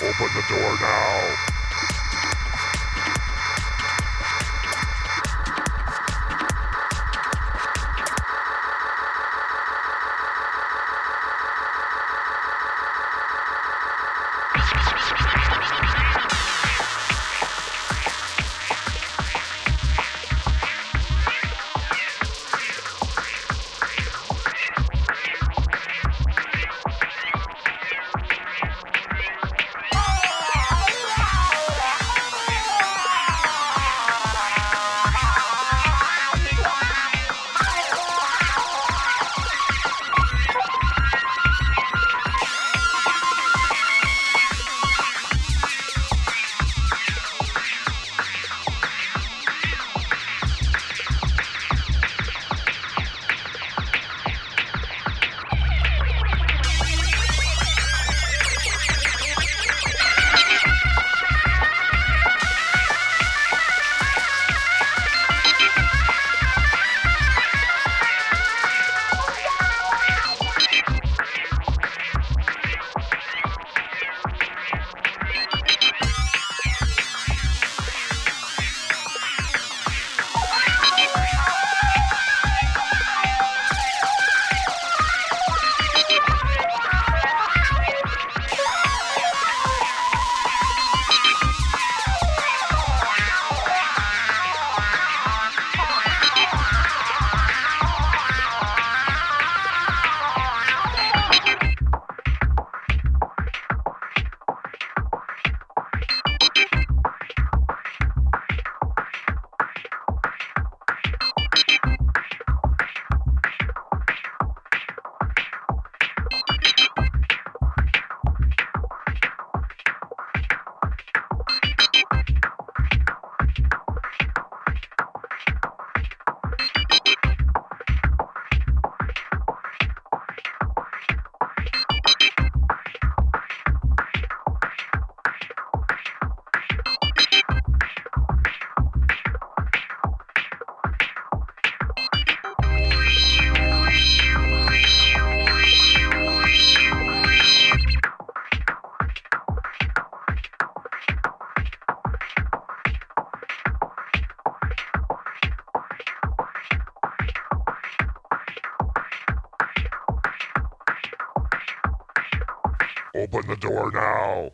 Open the door now! Open the door now.